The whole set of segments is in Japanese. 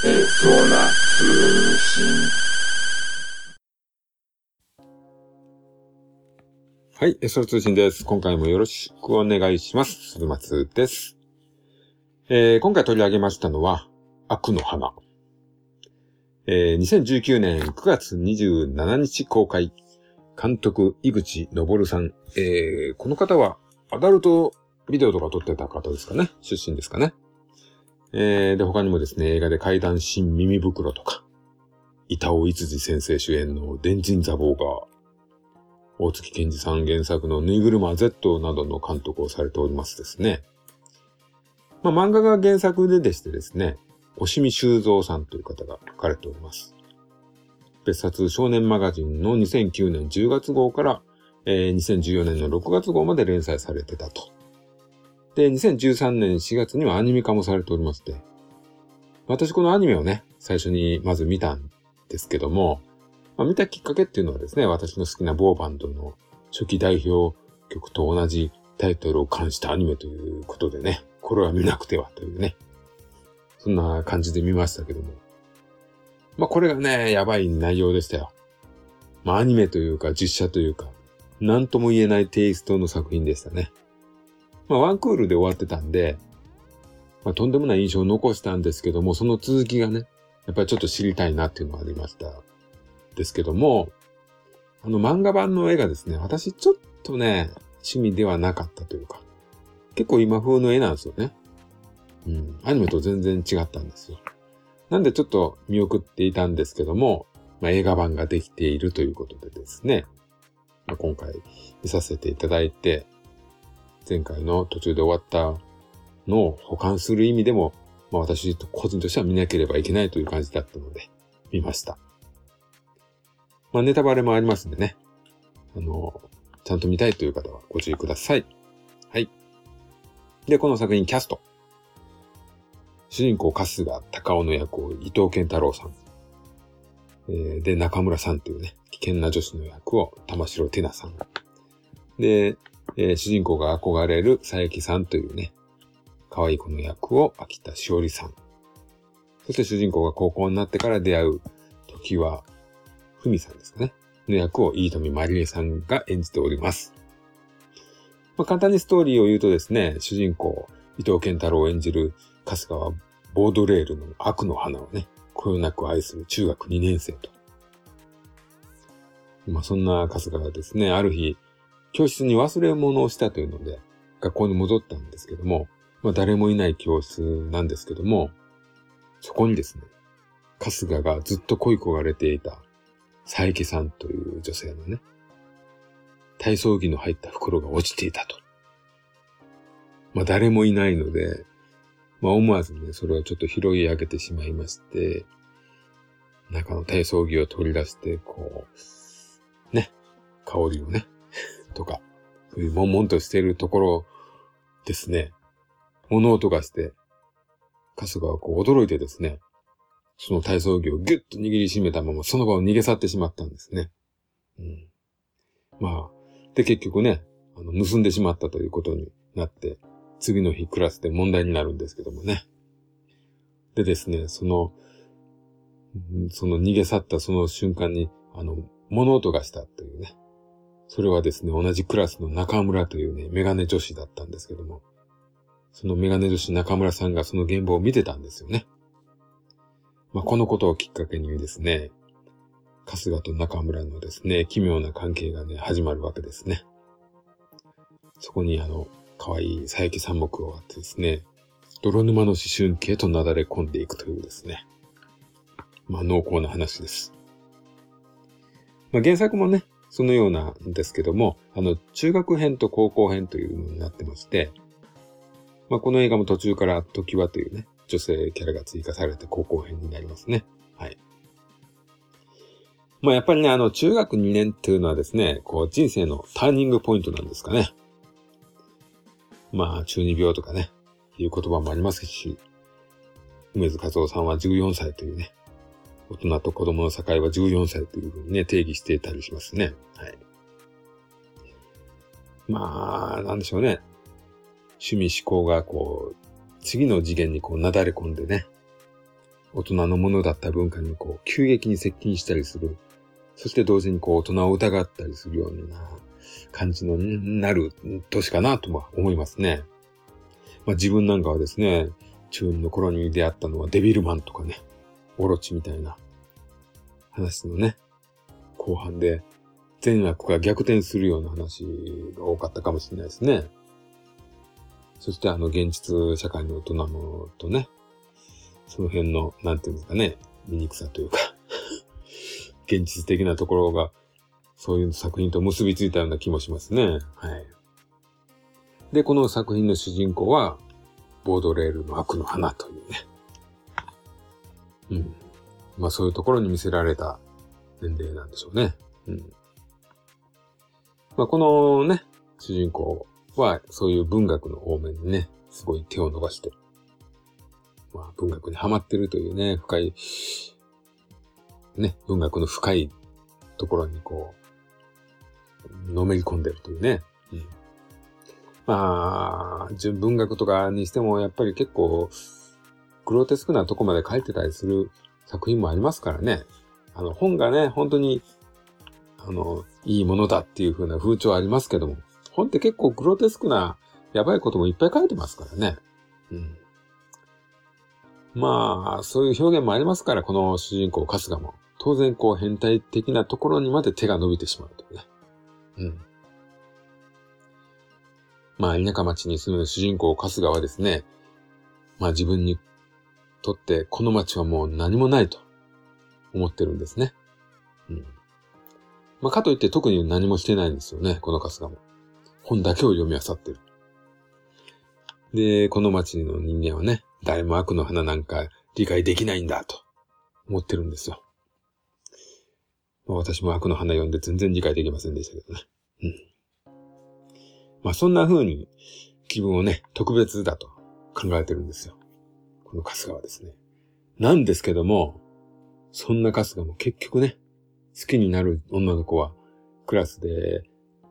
空通信。はい、エソ通信です。今回もよろしくお願いします。鈴松です。えー今回取り上げましたのは、悪の花。えー2019年9月27日公開。監督、井口昇さん。えーこの方は、アダルトビデオとか撮ってた方ですかね。出身ですかね。えーで、他にもですね、映画で怪談新耳袋とか、板尾逸司先生主演の電人ザボーが、大月健二さん原作のぬいぐるま Z などの監督をされておりますですね。まあ、漫画が原作ででしてですね、押見修造さんという方が書かれております。別冊少年マガジンの2009年10月号から、えー2014年の6月号まで連載されてたと。で、2013年4月にはアニメ化もされておりまして、私このアニメをね、最初にまず見たんですけども、まあ、見たきっかけっていうのはですね、私の好きな某バンドの初期代表曲と同じタイトルを冠したアニメということでね、これは見なくてはというね、そんな感じで見ましたけども。まあこれがね、やばい内容でしたよ。まあアニメというか実写というか、なんとも言えないテイストの作品でしたね。まあワンクールで終わってたんで、まあとんでもない印象を残したんですけども、その続きがね、やっぱりちょっと知りたいなっていうのがありました。ですけども、あの漫画版の絵がですね、私ちょっとね、趣味ではなかったというか、結構今風の絵なんですよね。うん。アニメと全然違ったんですよ。なんでちょっと見送っていたんですけども、まあ、映画版ができているということでですね、まあ、今回見させていただいて、前回の途中で終わったのを保管する意味でも、まあ、私個人としては見なければいけないという感じだったので、見ました。まあ、ネタバレもありますんでね。あの、ちゃんと見たいという方はご注意ください。はい。で、この作品キャスト。主人公、春日高尾の役を伊藤健太郎さん。えーで、中村さんというね、危険な女子の役を玉城ティナさん。で、えー主人公が憧れる佐伯さんというね、可愛い子の役を秋田しおりさん。そして主人公が高校になってから出会う時はふみさんですかね。の役を飯富まりえさんが演じております。まあ、簡単にストーリーを言うとですね、主人公、伊藤健太郎を演じる春日はボードレールの悪の花をね、こよなく愛する中学2年生と。まあ、そんな春日がですね、ある日、教室に忘れ物をしたというので、学校に戻ったんですけども、まあ、誰もいない教室なんですけども、そこにですね、春日がずっと恋焦がれていた佐伯さんという女性のね、体操着の入った袋が落ちていたと。まあ誰もいないので、まあ思わずね、それをちょっと拾い上げてしまいまして、中の体操着を取り出して、こう、ね、香りをね、とか、そういう悶々としているところですね、物音がして、春日はこう驚いてですね、その体操着をギュッと握りしめたままその場を逃げ去ってしまったんですね。うん。まあ、で結局ね、あの、盗んでしまったということになって、次の日クラスで問題になるんですけどもね。でですね、その、その逃げ去ったその瞬間に、あの、物音がしたというね。それはですね、同じクラスの中村というね、メガネ女子だったんですけども、そのメガネ女子中村さんがその現場を見てたんですよね。まあ、このことをきっかけにですね、春日と中村のですね、奇妙な関係がね、始まるわけですね。そこにあの、可愛い佐伯さんも加わってですね、泥沼の思春期へとなだれ込んでいくというですね、まあ濃厚な話です。まあ原作もね、そのようなんですけども、あの、中学編と高校編というのになってまして、まあこの映画も途中から時はというね、女性キャラが追加されて高校編になりますね。はい。まあやっぱりね、あの、中学2年っていうのはですね、こう人生のターニングポイントなんですかね。まあ中二病とかね、いう言葉もありますし、梅津和夫さんは14歳というね、大人と子供の境は14歳というふうにね、定義していたりしますね。はい。まあ、なんでしょうね。趣味思考がこう、次の次元にこう、なだれ込んでね、大人のものだった文化にこう、急激に接近したりする。そして同時にこう、大人を疑ったりするような感じのなる年かなとは思いますね。まあ自分なんかはですね、中2の頃に出会ったのはデビルマンとかね、オロチみたいな話のね、後半で善悪が逆転するような話が多かったかもしれないですね。そしてあの現実社会の大人のとね、その辺の、なんていうんですかね、醜さというか 現実的なところが、そういう作品と結びついたような気もしますね。はい。で、この作品の主人公は、ボードレールの悪の花というね。うん。まあそういうところに見せられた年齢なんでしょうね。うん。まあこのね、主人公はそういう文学の方面にね、すごい手を伸ばして、まあ文学にハマってるというね、深い、ね、文学の深いところにこう、のめり込んでるというね。うん、まあ、純文学とかにしてもやっぱり結構、グロテスクなとこまで書いてたりする作品もありますからね。あの本がね、本当に、あの、いいものだっていう風な風潮ありますけども、本って結構グロテスクなやばいこともいっぱい書いてますからね。うん。まあ、そういう表現もありますから、この主人公、春日も。当然、こう、変態的なところにまで手が伸びてしまうというね。うん。まあ、田舎町に住む主人公、春日はですね、まあ自分にとってこの町はもう何もないと思ってるんですね。うん。まあかといって特に何もしてないんですよね、この春日も。本だけを読み漁ってる。で、この町の人間はね、誰も悪の花なんか理解できないんだと思ってるんですよ。まあ、私も悪の花読んで全然理解できませんでしたけどね。うん。まあそんな風に気分をね、特別だと考えてるんですよ。この春日はですね。なんですけども、そんな春日も結局ね、好きになる女の子は、クラスで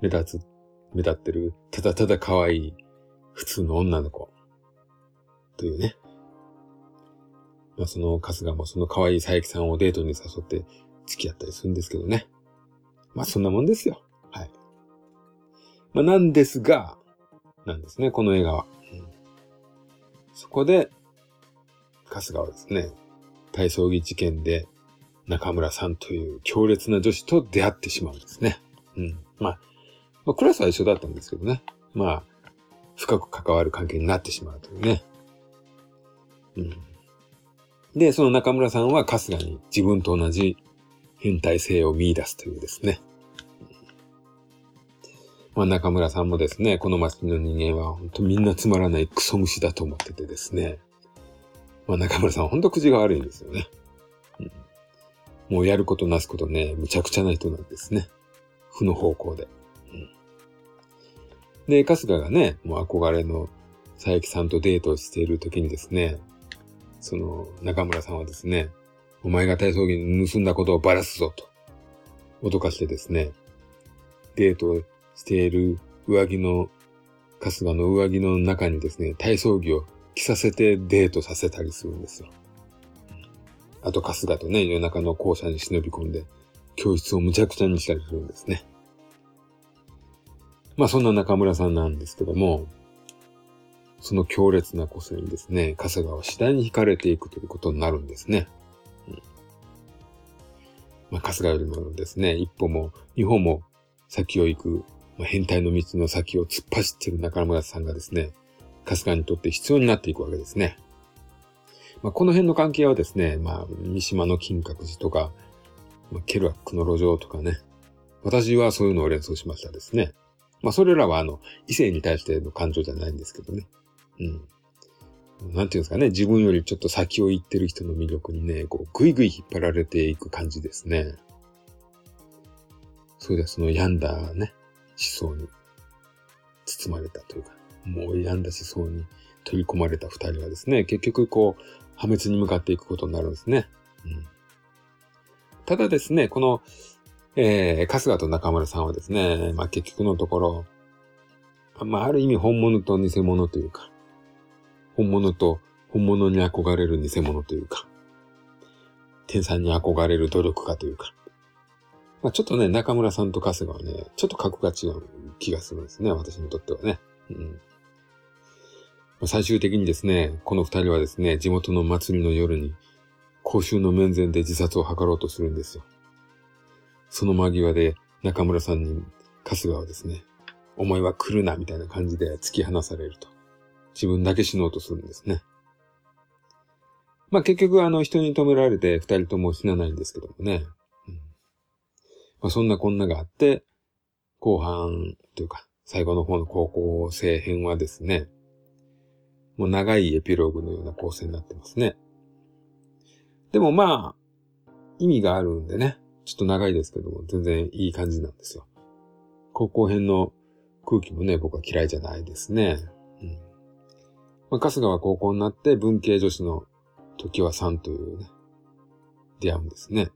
目立つ、目立ってる、ただただ可愛い、普通の女の子。というね。まあその春日もその可愛い佐伯さんをデートに誘って付き合ったりするんですけどね。まあそんなもんですよ。はい。まあなんですが、なんですね、この映画は。そこで、春日はですね、体操着事件で中村さんという強烈な女子と出会ってしまうんですね。うん。まあ、まあ、クラスは一緒だったんですけどね。まあ、深く関わる関係になってしまうというね。うん。で、その中村さんは春日に自分と同じ変態性を見出すというですね。まあ中村さんもですね、この街の人間は本当みんなつまらないクソ虫だと思っててですね。まあ中村さんほんと口が悪いんですよね。うん、もうやることなすことね、むちゃくちゃな人なんですね。負の方向で。うん、で、春日がね、もう憧れの佐伯さんとデートをしている時にですね、その中村さんはですね、お前が体操着に盗んだことをばらすぞと、脅かしてですね、デートしている上着の、春日の上着の中にですね、体操着を着させてデートさせたりするんですよ。あと、春日とね、夜中の校舎に忍び込んで、教室をむちゃくちゃにしたりするんですね。まあ、そんな中村さんなんですけども、その強烈な個性にですね、春日は次第に惹かれていくということになるんですね。うん、まあ、春日よりもですね、一歩も二歩も先を行く、まあ、変態の道の先を突っ走っている中村さんがですね、春日にとって必要になっていくわけですね。まあ、この辺の関係はですね、まあ、三島の金閣寺とか、まあ、ケルアックの路上とかね。私はそういうのを連想しましたですね。まあ、それらはあの、異性に対しての感情じゃないんですけどね。うん。なんていうんですかね、自分よりちょっと先を行ってる人の魅力にね、こう、ぐいぐい引っ張られていく感じですね。それでその病んだね、思想に包まれたというか、もう病んだ思想に取り込まれた二人はですね、結局こう、破滅に向かっていくことになるんですね。うん、ただですね、この、えー、春日と中村さんはですね、まあ結局のところ、まあある意味本物と偽物というか、本物と本物に憧れる偽物というか、天才に憧れる努力家というか。まあ、ちょっとね、中村さんと春日はね、ちょっと格が違う気がするんですね、私にとってはね。うん。ま、最終的にですね、この二人はですね、地元の祭りの夜に、公衆の面前で自殺を図ろうとするんですよ。その間際で中村さんに春日はですね、お前は来るなみたいな感じで突き放されると。自分だけ死のうとするんですね。まあ結局あの人に止められて二人とも死なないんですけどもね。うんまあ、そんなこんながあって、後半というか最後の方の高校生編はですね、もう長いエピローグのような構成になってますね。でもまあ、意味があるんでね、ちょっと長いですけども、全然いい感じなんですよ。高校編の空気もね、僕は嫌いじゃないですね。うん。まあ、春日は高校になって文系女子の時はさんというね、出会うんですね。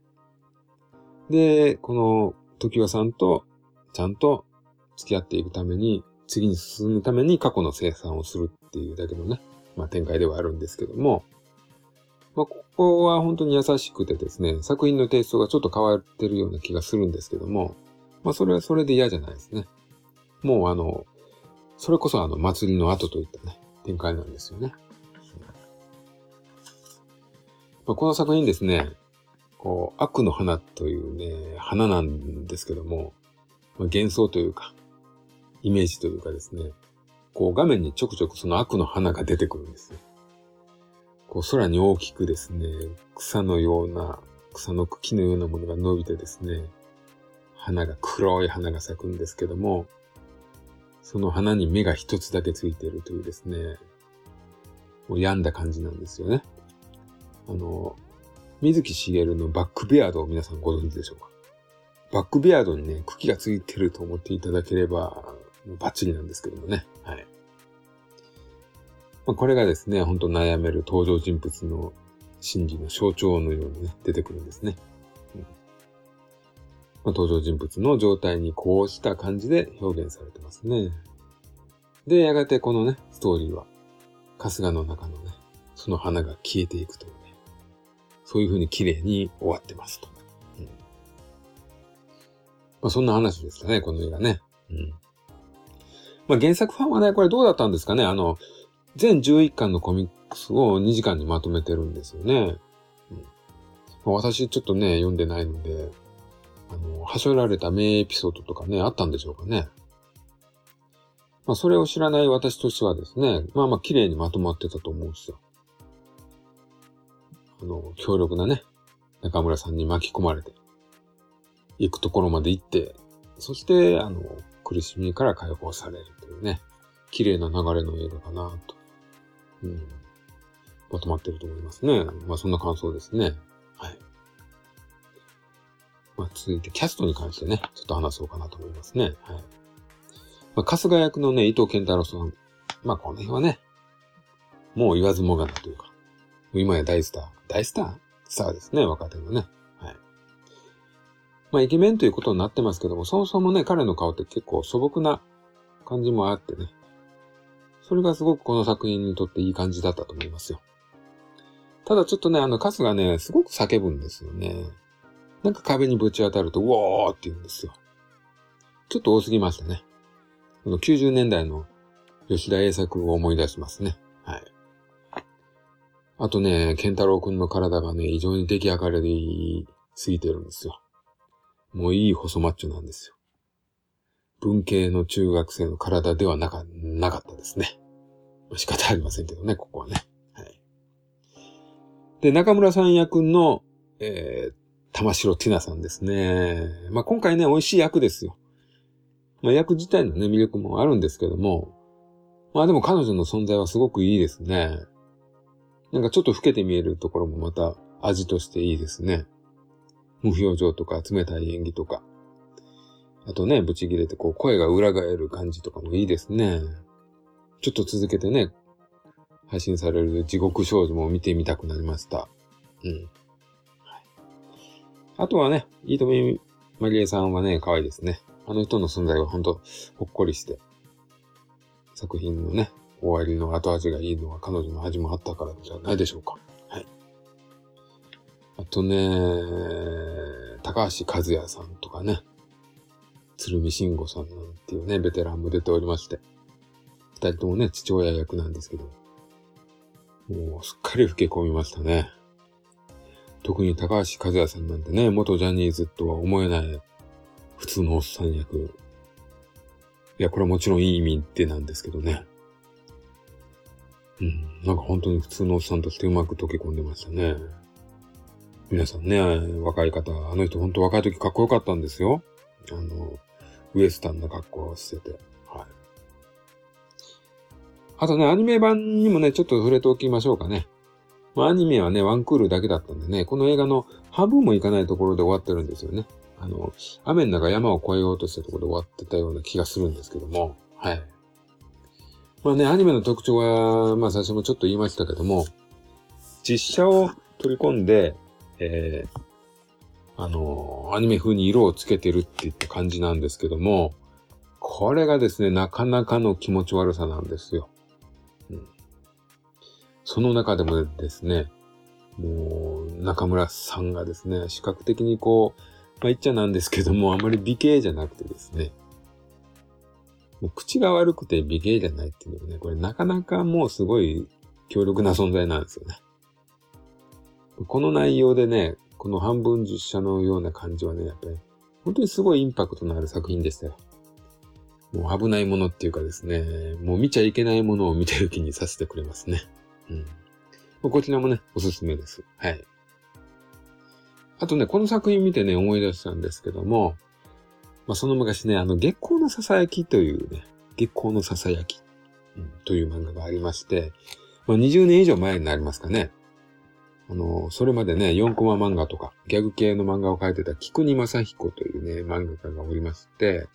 で、この時はさんとちゃんと付き合っていくために、次に進むために過去の生産をするっていうだけのね、まあ展開ではあるんですけども、まあここは本当に優しくてですね、作品のテイストがちょっと変わってるような気がするんですけども、まあそれはそれで嫌じゃないですね。もうあの、それこそあの祭りの後といったね、展開なんですよね。まあ、この作品ですね、こう、悪の花というね、花なんですけども、まあ、幻想というか、イメージというかですね、こう画面にちょくちょくその悪の花が出てくるんですね。こう空に大きくですね、草のような、草の茎のようなものが伸びてですね、花が、黒い花が咲くんですけども、その花に目が一つだけついているというですね、もう病んだ感じなんですよね。あの、水木しげるのバックベアードを皆さんご存知でしょうか？バックベアードにね、茎がついてると思っていただければ、バッチリなんですけどもね。はい。まあ、これがですね、ほんと悩める登場人物の心理の象徴のようにね、出てくるんですね。うんまあ、登場人物の状態にこうした感じで表現されてますね。で、やがてこのね、ストーリーは、春日の中のね、その花が消えていくというね、そういう風に綺麗に終わってますと。うん、まあ、そんな話ですかね、この映画ね。うん。まあ、原作ファンはね、これどうだったんですかねあの、全11巻のコミックスを2時間にまとめてるんですよね。うんま、私ちょっとね、読んでないので、あの、はしょられた名エピソードとかね、あったんでしょうかね。まあ、それを知らない私としてはですね、まあまあ綺麗にまとまってたと思うんですよ。あの、強力なね、中村さんに巻き込まれて、行くところまで行って、そして、あの、苦しみから解放されるというね、綺麗な流れの映画かなと、うん、まとまってると思いますね。まあそんな感想ですね。はい。まあ続いてキャストに関してね、ちょっと話そうかなと思いますね。はい。まあ春日役のね、伊藤健太郎さん。まあこの辺はね、もう言わずもがなというか、今や大スター。大スター？スターですね、若手のね。まあ、イケメンということになってますけども、そもそもね、彼の顔って結構素朴な感じもあってね。それがすごくこの作品にとっていい感じだったと思いますよ。ただちょっとね、あの、カスがね、すごく叫ぶんですよね。なんか壁にぶち当たると、ウォーって言うんですよ。ちょっと多すぎましたね。この90年代の吉田栄作を思い出しますね。はい。あとね、健太郎くんの体がね、異常に出来上がりすぎてるんですよ。もういい細マッチョなんですよ。文系の中学生の体ではなかなかったですね。仕方ありませんけどね、ここはね。はい。で、中村さん役の、えー、玉城ティナさんですね。まあ、今回ね、美味しい役ですよ。まあ、役自体のね、魅力もあるんですけども、まあでも彼女の存在はすごくいいですね。なんかちょっと老けて見えるところもまた味としていいですね。無表情とか冷たい演技とか。あとね、ブチ切れてこう声が裏返る感じとかもいいですね。ちょっと続けてね、配信される地獄少女も見てみたくなりました。うん。はい、あとはね、いいとみまりえさんはね、可愛いですね。あの人の存在はほんとほっこりして、作品のね、終わりの後味がいいのは彼女の味もあったからじゃないでしょうか。はい。とね、高橋和也さんとかね、鶴見慎吾さんなんていうね、ベテランも出ておりまして、二人ともね、父親役なんですけど、もうすっかり老け込みましたね。特に高橋和也さんなんてね、元ジャニーズとは思えない普通のおっさん役。いや、これはもちろんいい意味でなんですけどね。うん、なんか本当に普通のおっさんとしてうまく溶け込んでましたね。皆さんね、若い方、あの人本当若い時かっこよかったんですよ。あの、ウエスタンな格好をしてて。はい。あとね、アニメ版にもね、ちょっと触れておきましょうかね。まあ、アニメはね、ワンクールだけだったんでね、この映画の半分もいかないところで終わってるんですよね。あの、雨の中山を越えようとしたところで終わってたような気がするんですけども、はい。まあね、アニメの特徴は、まあ最初もちょっと言いましたけども、実写を取り込んで、えー、あの、アニメ風に色をつけてるっていった感じなんですけども、これがですね、なかなかの気持ち悪さなんですよ。うん、その中でもですね、もう、中村さんがですね、視覚的にこう、まあ言っちゃなんですけども、あまり美形じゃなくてですね、もう口が悪くて美形じゃないっていうのはね、これなかなかもうすごい強力な存在なんですよね。この内容でね、この半分実写のような感じはね、やっぱり本当にすごいインパクトのある作品でしたよ。もう危ないものっていうかですね、もう見ちゃいけないものを見てる気にさせてくれますね。うん。こちらもね、おすすめです。はい。あとね、この作品見てね、思い出したんですけども、まあ、その昔ね、あの、月光のささやきというね、月光のささやき、うん、という漫画がありまして、まあ、20年以上前になりますかね。あの、それまでね、4コマ漫画とか、ギャグ系の漫画を描いてた菊二正彦というね、漫画家がおりまして、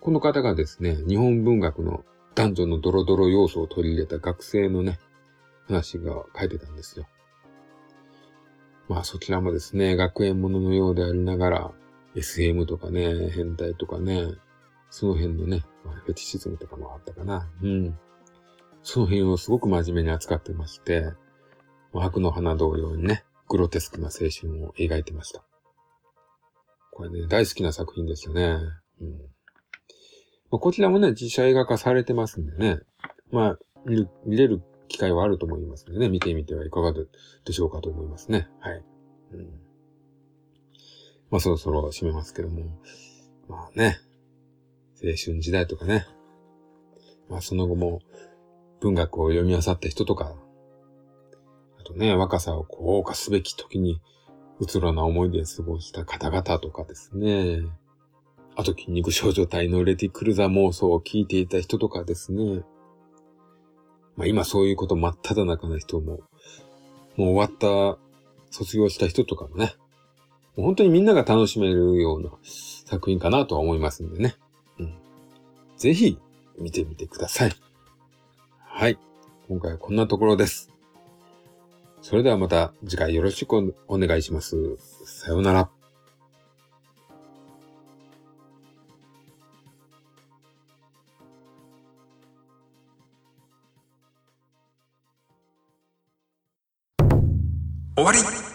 この方がですね、日本文学の男女のドロドロ要素を取り入れた学生のね、話が書いてたんですよ。まあそちらもですね、学園もののようでありながら、SM とかね、変態とかね、その辺のね、まあ、フェティシズムとかもあったかな。うん。その辺をすごく真面目に扱ってまして、悪の花同様にね、グロテスクな青春を描いてました。これね、大好きな作品ですよね。うん。まあ、こちらもね、実写映画化されてますんでね、まあ、見る、見れる機会はあると思いますのでね、見てみてはいかがでしょうかと思いますね。はい。うん、まあそろそろ締めますけども、まあね、青春時代とかね、まあその後も文学を読み漁った人とか、とね、若さをこう謳歌すべき時に、うつろな思いで過ごした方々とかですね。あと筋肉少女隊のレティクルザ妄想を聞いていた人とかですね。まあ今そういうこと真っ只中な人も、もう終わった、卒業した人とかもね、もう本当にみんなが楽しめるような作品かなとは思いますんでね。うん。ぜひ見てみてください。はい。今回はこんなところです。それではまた次回よろしくお願いします。さようなら。終わり